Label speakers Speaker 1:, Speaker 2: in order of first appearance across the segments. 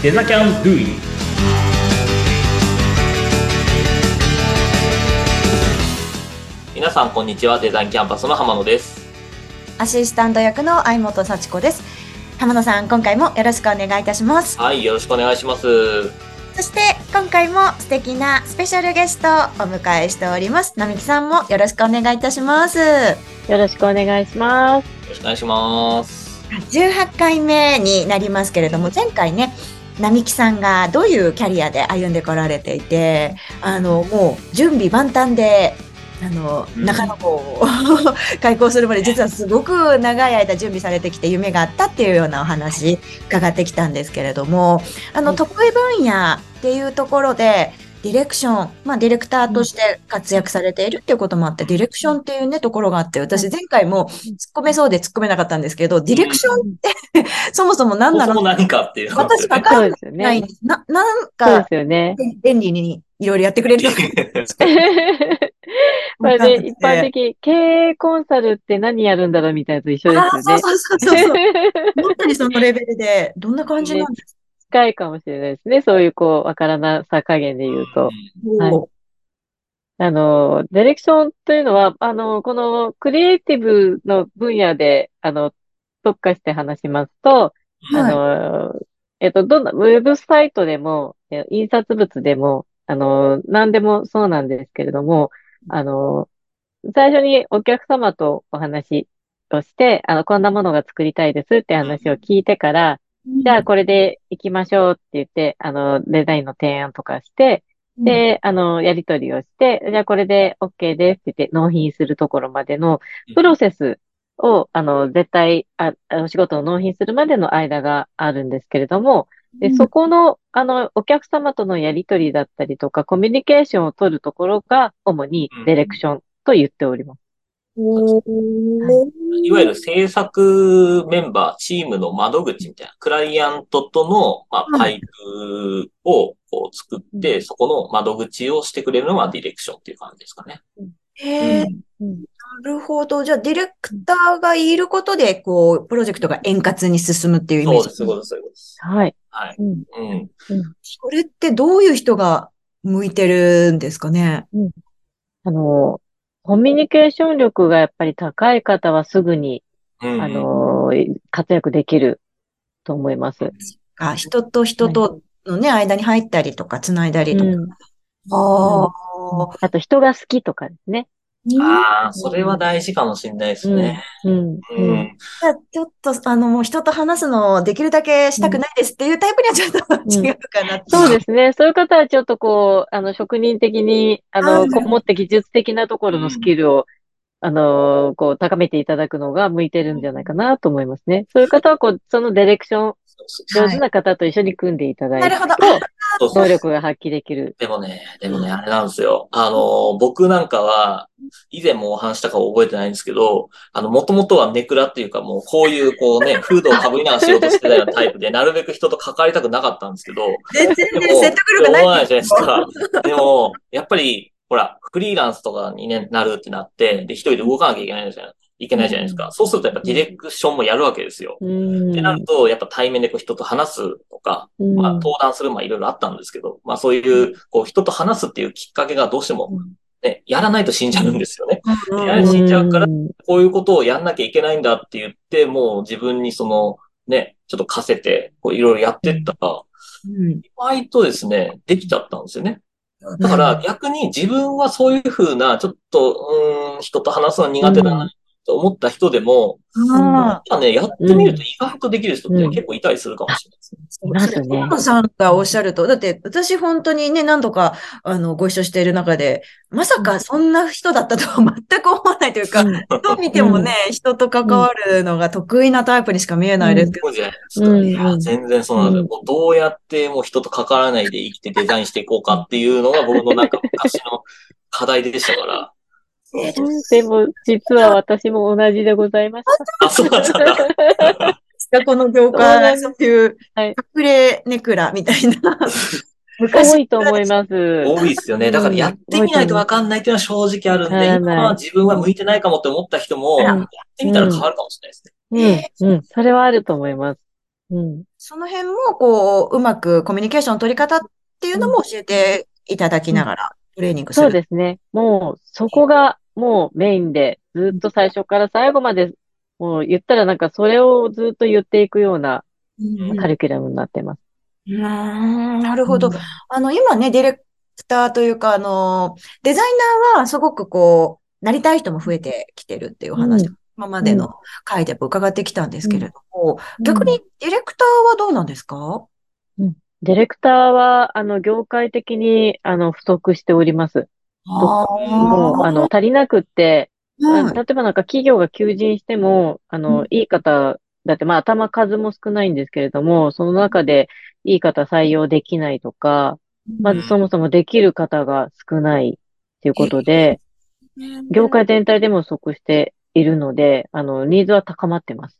Speaker 1: デザキャンドゥイ
Speaker 2: 皆さんこんにちはデザインキャンパスの浜野です
Speaker 3: アシスタント役の相本幸子です。浜野さん、今回もよろしくお願いいたします。
Speaker 2: はいよろしくお願いします
Speaker 3: そして、今回も素敵なスペシャルゲストをお迎えしております。並木さんもよろしくお願いいたします。
Speaker 4: よろしくお願いします。
Speaker 2: よろしくお願いします
Speaker 3: 18回目になりますけれども、前回ね、並木さんがどういうキャリアで歩んでこられていて、あの、もう準備万端で、あの、
Speaker 2: うん。
Speaker 3: 中野校を開校するまで実はすごく長い間準備されてきて夢があったっていうようなお話伺ってきたんですけれども、あの、
Speaker 4: はい。
Speaker 3: 得意分野っていうところで、ディレクション、まあ、ディレクターとして活躍されているっていうこともあって、ディレクションっていうね、ところがあって、私前回も突っ込めそうで突っ込めなかったんですけど、ディレクションって そもそも何なの？
Speaker 2: 何かっていう
Speaker 3: 私わかん
Speaker 4: そうですよね
Speaker 3: ないん。です。な、なん
Speaker 4: そうで
Speaker 3: か、
Speaker 4: すよね。
Speaker 3: 便利にいろいろやってくれる とか。
Speaker 4: これで一般的、経営コンサルって何やるんだろうみたいなのと一緒で
Speaker 3: あ
Speaker 4: すよね。
Speaker 3: そうそうそうそう。本当にそのレベルで、どんな感じなんです
Speaker 4: 近いかもしれないですね。そういうこう、わからなさ加減で言うと。
Speaker 3: か
Speaker 4: はいあの、ディレクションというのは、あの、このクリエイティブの分野で、あの、特化して話しますと、あ
Speaker 3: はい。
Speaker 4: の、えっと、どんな、ウェブサイトでも、え印刷物でも、あの、何でもそうなんですけれども、あの、最初にお客様とお話をして、あの、こんなものが作りたいですって話を聞いてから、じゃあこれで行きましょうって言って、あの、デザインの提案とかして、で、あの、やり取りをして、じゃあこれで OK ですって言って納品するところまでのプロセスを、あの、絶対、あ、あお仕事を納品するまでの間があるんですけれども、で、そこの、あの、お客様とのやり取りだったりとか、コミュニケーションを取るところが、主にディレクションと言っております。
Speaker 2: いわゆる制作メンバー、チームの窓口みたいな、クライアントとの、まあ、パイプをこう作って、そこの窓口をしてくれるのはディレクションっていう感じですかね。
Speaker 3: へー
Speaker 4: うん
Speaker 3: なるほど。じゃあ、ディレクターがいることで、こう、プロジェクトが円滑に進むっていうイメージ。
Speaker 2: そうです、そうです、そうです。
Speaker 4: はい。
Speaker 2: はい。
Speaker 4: うん
Speaker 2: うん。
Speaker 3: これってどういう人が向いてるんですかね？
Speaker 4: あの、コミュニケーション力がやっぱり高い方はすぐに、
Speaker 2: うん
Speaker 4: あの、活躍できると思います。
Speaker 3: あ、人と人とのね、間に入ったりとか、繋いだりとか。
Speaker 4: うん
Speaker 3: ああ。
Speaker 4: あと人が好きとかですね。
Speaker 2: ああ、それは大事かもしれないですね。
Speaker 4: うん。
Speaker 2: う
Speaker 4: うん
Speaker 2: ん。
Speaker 3: じゃあちょっと、あの、もう人と話すのできるだけしたくないですっていうタイプにはちょっと違うかなって。
Speaker 4: そうですね。そういう方はちょっとこう、あの、職人的に、あの、
Speaker 3: うん
Speaker 4: こもって技術的なところのスキルを、あの、こう、高めていただくのが向いてるんじゃないかなと思いますね。そういう方は、こう、そのディレクション、上手な方と一緒に組んでいただいて、
Speaker 3: なるほど。
Speaker 2: そうそう
Speaker 4: 能力が発揮できる。
Speaker 2: でもね、でもね、あれなんですよ。あの、僕なんかは、以前もお話したか覚えてないんですけど、あの、もともとはネクラっていうかもう、こういうこうね、フードを被りながら仕事してたようなタイプで、なるべく人と関わりたくなかったんですけど、
Speaker 3: 全然説得力ない
Speaker 2: 思わないじゃないですか。でも、やっぱり、ほら、フリーランスとかに、ね、なるってなって、で、一人で動かなきゃいけないじゃないいけないじゃないですか。そうするとやっぱディレクションもやるわけですよ。
Speaker 4: うん。
Speaker 2: ってなると、やっぱ対面でこう人と話すとか、
Speaker 4: うん。
Speaker 2: まあ、登壇するもいろいろあったんですけど、まあそういう、こう人と話すっていうきっかけがどうしても、ね、やらないと死んじゃうんですよね。死んじゃうから
Speaker 4: ん。
Speaker 2: こういうことをやんなきゃいけないんだって言って、もう自分にその、ね、ちょっと課せて、こういろいろやってった。ら、
Speaker 3: うん。
Speaker 2: 意外とですね、できちゃったんですよね。だから逆に自分はそういうふうな、ちょっと、うーん、人と話すの苦手だなと思った人でも、
Speaker 3: あ
Speaker 2: じゃあね、やってみると意外とできる人って
Speaker 4: うん
Speaker 2: 結構いたりするかもしれないですね。
Speaker 3: あ、
Speaker 4: ますね
Speaker 3: それ、河野さんがおっしゃると、だって私本当にね、何度か、あの、ご一緒している中で、まさかそんな人だったとは全く思わないというか、
Speaker 4: うん
Speaker 3: どう見てもね、人と関わるのが得意なタイプにしか見えないですけど、
Speaker 2: そうじゃないですか。
Speaker 4: うん
Speaker 2: いや、全然そうなんですよ。もうどうやってもう人と関わらないで生きてデザインしていこうかっていうのが僕のなんか昔の課題でしたから。
Speaker 4: でも、実は私も同じでございまし
Speaker 2: あ、そうだった。
Speaker 3: この業界、そういう
Speaker 4: はい
Speaker 3: 隠れネクラみたいな。
Speaker 4: 多いと思います。
Speaker 2: 多いですよね。だからやってみないとわかんないっていうのは正直あるんで、
Speaker 4: うん
Speaker 2: 今は自分は向いてないかもって思った人も、
Speaker 3: うん
Speaker 2: やってみたら変わるかもしれないですね。
Speaker 4: うん、うん。それはあると思います。うん。
Speaker 3: その辺も、こう、うまくコミュニケーションの取り方っていうのも教えていただきながら、トレーニングす
Speaker 4: そう
Speaker 3: る。
Speaker 4: ですね。もう、そこがもうメインで、ずっと最初から最後まで、もう言ったらなんかそれをずっと言っていくような
Speaker 3: うん
Speaker 4: カリキュラムになってます。
Speaker 3: うーんなるほど。
Speaker 4: うん。
Speaker 3: あの、今ね、ディレクターというか、あの、デザイナーはすごくこう、なりたい人も増えてきてるっていう話、
Speaker 4: うん。
Speaker 3: 今までの回でも伺ってきたんですけれども、逆にディレクターはどうなんですか？
Speaker 4: ディレクターは、あの、業界的に、あの、不足しております。
Speaker 3: あ
Speaker 4: もう、あの、足りなくって、
Speaker 3: はい。
Speaker 4: 例えばなんか企業が求人しても、あ
Speaker 3: う
Speaker 4: の、いい方、だってまあ頭数も少ないんですけれども、その中でいい方採用できないとか、まずそもそもできる方が少ないということで、業界全体でも不足しているので、あの、ニーズは高まってます。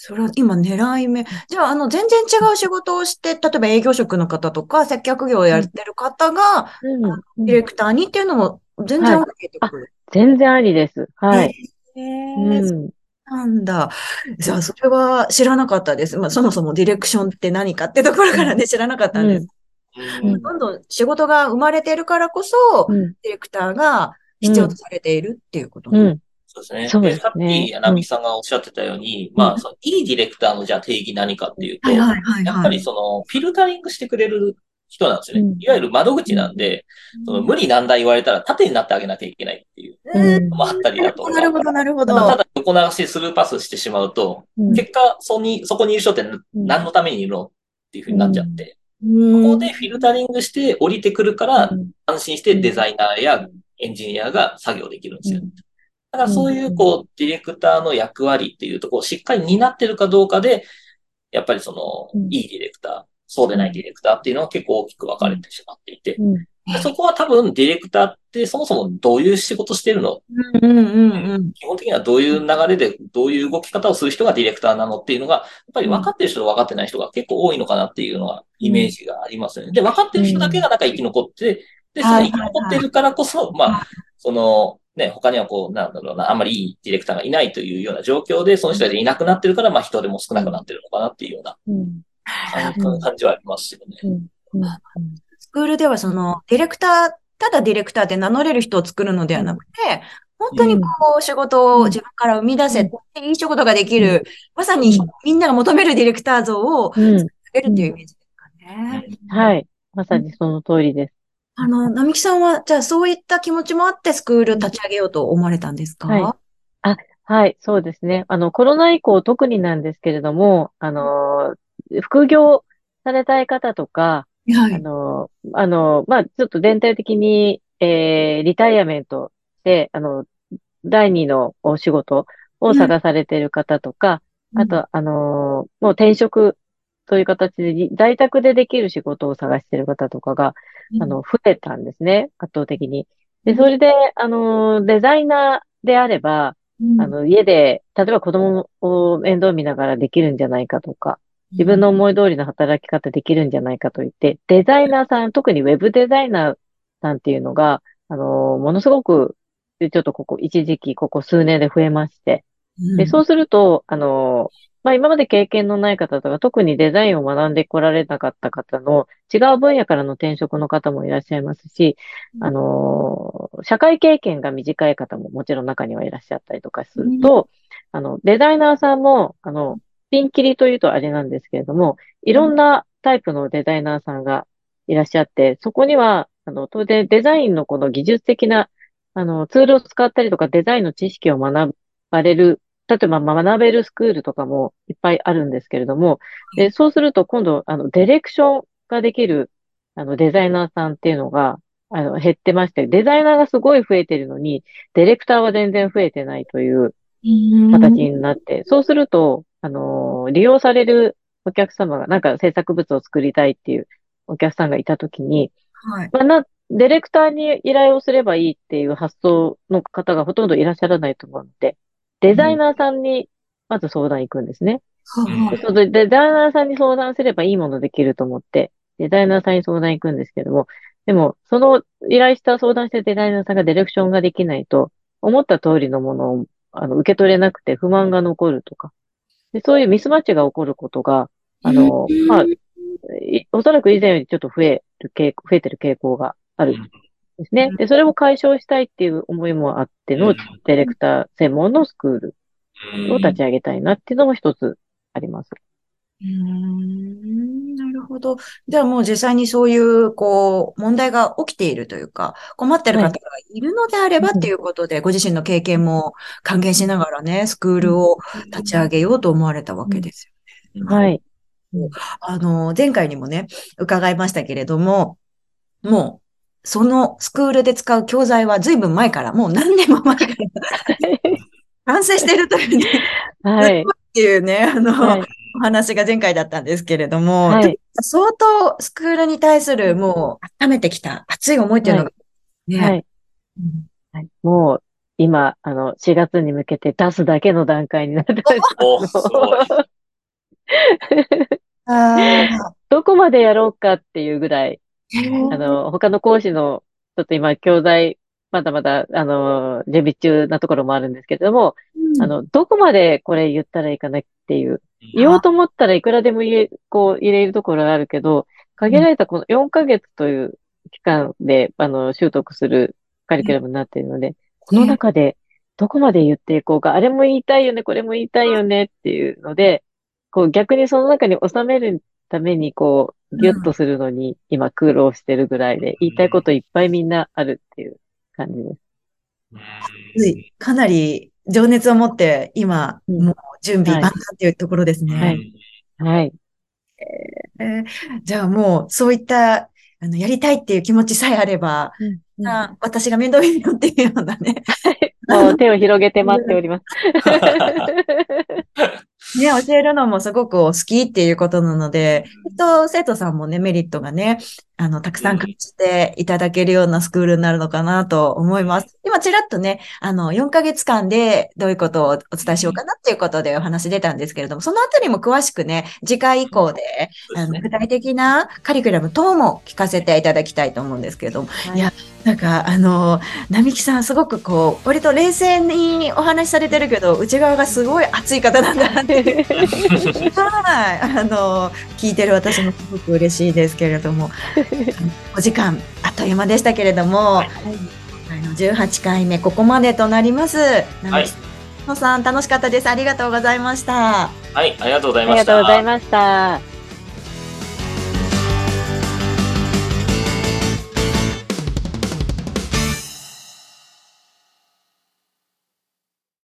Speaker 3: それは今狙い目。じゃあ、あの、全然違う仕事をして、例えば営業職の方とか、接客業をやってる方が、
Speaker 4: うん。
Speaker 3: ディレクターにっていうのも全然 OK ってことです
Speaker 4: 全然ありです。はい。
Speaker 3: へ
Speaker 4: う
Speaker 3: ー
Speaker 4: ん。
Speaker 3: なんだ。じゃあ、それは知らなかったです。まあ、そもそもディレクションって何かってところからね、知らなかったんです。
Speaker 2: うん
Speaker 3: どんどん仕事が生まれているからこそ、
Speaker 4: うん。
Speaker 3: ディレクターが必要とされているっていうこと。
Speaker 4: うん。
Speaker 2: そうですね。
Speaker 4: そうですね
Speaker 2: さっき、柳さんがおっしゃってたように、まあ、そのいいディレクターのじゃあ定義何かっていうと、
Speaker 3: はいはいはい
Speaker 2: やっぱ
Speaker 3: はい。
Speaker 2: りその、フィルタリングしてくれる人なんですよね。
Speaker 4: うん
Speaker 2: いわゆる窓口なんで、その無理難題言われたら縦になってあげなきゃいけないっていう
Speaker 4: うん
Speaker 2: のもあったりだとか。
Speaker 3: なるほど、なるほど。
Speaker 2: ただ横流しスルーパスしてしまうと、
Speaker 4: うん
Speaker 2: 結果、そに、そこにいる人って何のためにいるのっていうふうになっちゃって、
Speaker 3: こ
Speaker 2: ここでフィルタリングして降りてくるから、安心してデザイナーやエンジニアが作業できるんですよ。だからそういう、こう、ディレクターの役割っていうところをしっかり担ってるかどうかで、やっぱりその、
Speaker 4: うん。
Speaker 2: いいディレクター、そうでないディレクターっていうのは結構大きく分かれてしまっていて、そこは多分ディレクターってそもそもどういう仕事してるの？
Speaker 3: うんうんうん。
Speaker 2: 基本的にはどういう流れで、どういう動き方をする人がディレクターなのっていうのが、やっぱり分かってる人と分かってない人が結構多いのかなっていうのは、イメージがありますよね。で、分かってる人だけがなんか生き残って、で、その生き残ってるからこそ、まあ、その、ね、他にはこう、なんだろうな、あんまりいいディレクターがいないというような状況で、その人たちいなくなってるから、まあ人でも少なくなってるのかなっていうような
Speaker 4: うん。
Speaker 2: 感感じはありますよね。
Speaker 3: スクールではその、ディレクター、ただディレクターで名乗れる人を作るのではなくて、本当にこう、仕事を自分から生み出せて、いい仕事ができる、まさにみんなが求めるディレクター像を
Speaker 4: うん。
Speaker 3: 作れるっていうイメージですかね。
Speaker 4: はい。まさにその通りです。
Speaker 3: あの、並木さんは、じゃあそういった気持ちもあってスクール立ち上げようと思われたんですか？
Speaker 4: はい。はい、そうですね。あの、コロナ以降特になんですけれども、あの、副業されたい方とか、
Speaker 3: はい。
Speaker 4: あの、あの、まあ、ちょっと全体的に、えー、リタイアメントで、あの、第二のお仕事を探されている方とか、あと、あの、もう転職という形で、在宅でできる仕事を探している方とかが、あの、増えたんですね、圧倒的に。で、それで、あの、デザイナーであれば、
Speaker 3: うん、
Speaker 4: あの、家で、例えば子供を面倒見ながらできるんじゃないかとか、自分の思い通りの働き方できるんじゃないかと言って、デザイナーさん、特にウェブデザイナーさんっていうのが、あの、ものすごく、ちょっとここ、一時期、ここ数年で増えまして、で、そうすると、あの、まあ、今まで経験のない方とか、特にデザインを学んでこられなかった方の違う分野からの転職の方もいらっしゃいますし、あの、社会経験が短い方ももちろん中にはいらっしゃったりとかすると、あの、デザイナーさんも、あの、ピンキリというとあれなんですけれども、いろんなタイプのデザイナーさんがいらっしゃって、そこには、あの、当然デザインのこの技術的な、あの、ツールを使ったりとかデザインの知識を学ばれる例えば学べるスクールとかもいっぱいあるんですけれども、でそうすると今度、あの、ディレクションができる、あの、デザイナーさんっていうのが、あの、減ってまして、デザイナーがすごい増えてるのに、ディレクターは全然増えてないという形になって、そうすると、あの、利用されるお客様が、なんか制作物を作りたいっていうお客さんがいたときに、
Speaker 3: はい。
Speaker 4: まあ、な、ディレクターに依頼をすればいいっていう発想の方がほとんどいらっしゃらないと思うので、デザイナーさんにまず相談行くんですね。
Speaker 3: はい
Speaker 4: でそのデザイナーさんに相談すればいいものできると思って、デザイナーさんに相談行くんですけども、でも、その依頼した相談したデザイナーさんがディレクションができないと、思った通りのものをあの受け取れなくて不満が残るとか、でそういうミスマッチが起こることがあの、まあ、いおそらく以前よりちょっと増える傾向、増えてる傾向がある。んですね。で、それを解消したいっていう思いもあっての、ディレクター専門のスクールを立ち上げたいなっていうのも一つあります。
Speaker 3: うーんなるほど。じゃあもう実際にそういう、こう、問題が起きているというか、困ってる方がいるのであればっていうことで、ご自身の経験も還元しながらね、スクールを立ち上げようと思われたわけですよね。
Speaker 4: はい。
Speaker 3: あの、前回にもね、伺いましたけれども、もう、そのスクールで使う教材は随分前から、もう何年も前から完成しているというね、
Speaker 4: はい。
Speaker 3: っていうね、あの、
Speaker 4: はい。
Speaker 3: お話が前回だったんですけれども、
Speaker 4: はい
Speaker 3: 相当スクールに対するもう温めてきた熱い思いっていうのが、ね、
Speaker 4: はい。もう、今、あの、4月に向けて出すだけの段階になってます。
Speaker 2: お、すごい。
Speaker 3: あ
Speaker 4: どこまでやろうかっていうぐらい、
Speaker 3: ー
Speaker 4: あの、他の講師の、ちょっと今、教材、まだまだ、あの、準備中なところもあるんですけれども、あの、どこまでこれ言ったらいいかなっていう、言おうと思ったらいくらでも言え、こう、入れるところがあるけど、限られたこの4ヶ月という期間で、あの、習得するカリキュラムになっているので、この中でどこまで言っていこうか、あれも言いたいよね、これも言いたいよねっていうので、こう逆にその中に収めるためにこう、ギュッとするのに今苦労してるぐらいで、言いたいこといっぱいみんなあるっていう感じです。
Speaker 3: かなり情熱を持って今、
Speaker 4: うん
Speaker 3: もう準備
Speaker 4: はい
Speaker 3: 万端っていうところですね。
Speaker 4: はいはい。
Speaker 3: えーじゃあもうそういったあのやりたいっていう気持ちさえあれば、あ私が面倒見るよっていうようなね、
Speaker 4: もう手を広げて待っております。
Speaker 3: ね、教えるのもすごくお好きっていうことなので、きっと生徒さんもね、メリットがね、あの、たくさん感じていただけるようなスクールになるのかなと思います。今、ちらっとね、あの、4ヶ月間でどういうことをお伝えしようかなっていうことでお話出たんですけれども、そのあたりも詳しくね、次回以降で、あの、具体的なカリキュラム等も聞かせていただきたいと思うんですけれども、い。や、なんか、あの、並木さん、すごくこう、割と冷静にお話しされてるけど、内側がすごい熱い方なんだなって はい、あの聞いてる私もすごく嬉しいですけれども、お時間あっという間でしたけれども、あの18回目ここまでとなります。
Speaker 2: はい
Speaker 3: 野さん楽しかったです。ありがとうございました。
Speaker 2: はい、ありがとうござ
Speaker 4: あ
Speaker 2: いました。
Speaker 4: りがとうございました。